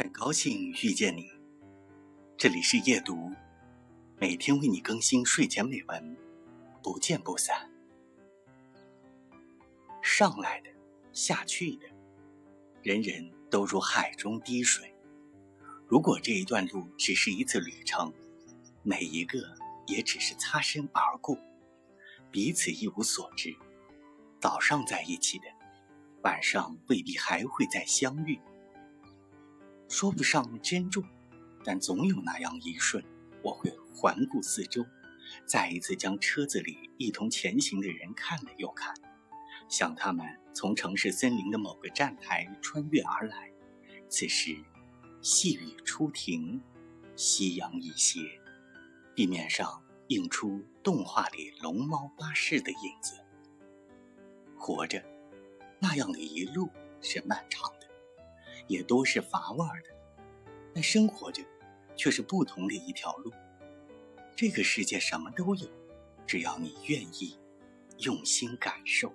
很高兴遇见你，这里是夜读，每天为你更新睡前美文，不见不散。上来的，下去的，人人都如海中滴水。如果这一段路只是一次旅程，每一个也只是擦身而过，彼此一无所知。早上在一起的，晚上未必还会再相遇。说不上珍重，但总有那样一瞬，我会环顾四周，再一次将车子里一同前行的人看了又看，想他们从城市森林的某个站台穿越而来。此时，细雨初停，夕阳已斜，地面上映出动画里龙猫巴士的影子。活着，那样的一路是漫长的。也都是乏味的，但生活着却是不同的一条路。这个世界什么都有，只要你愿意用心感受。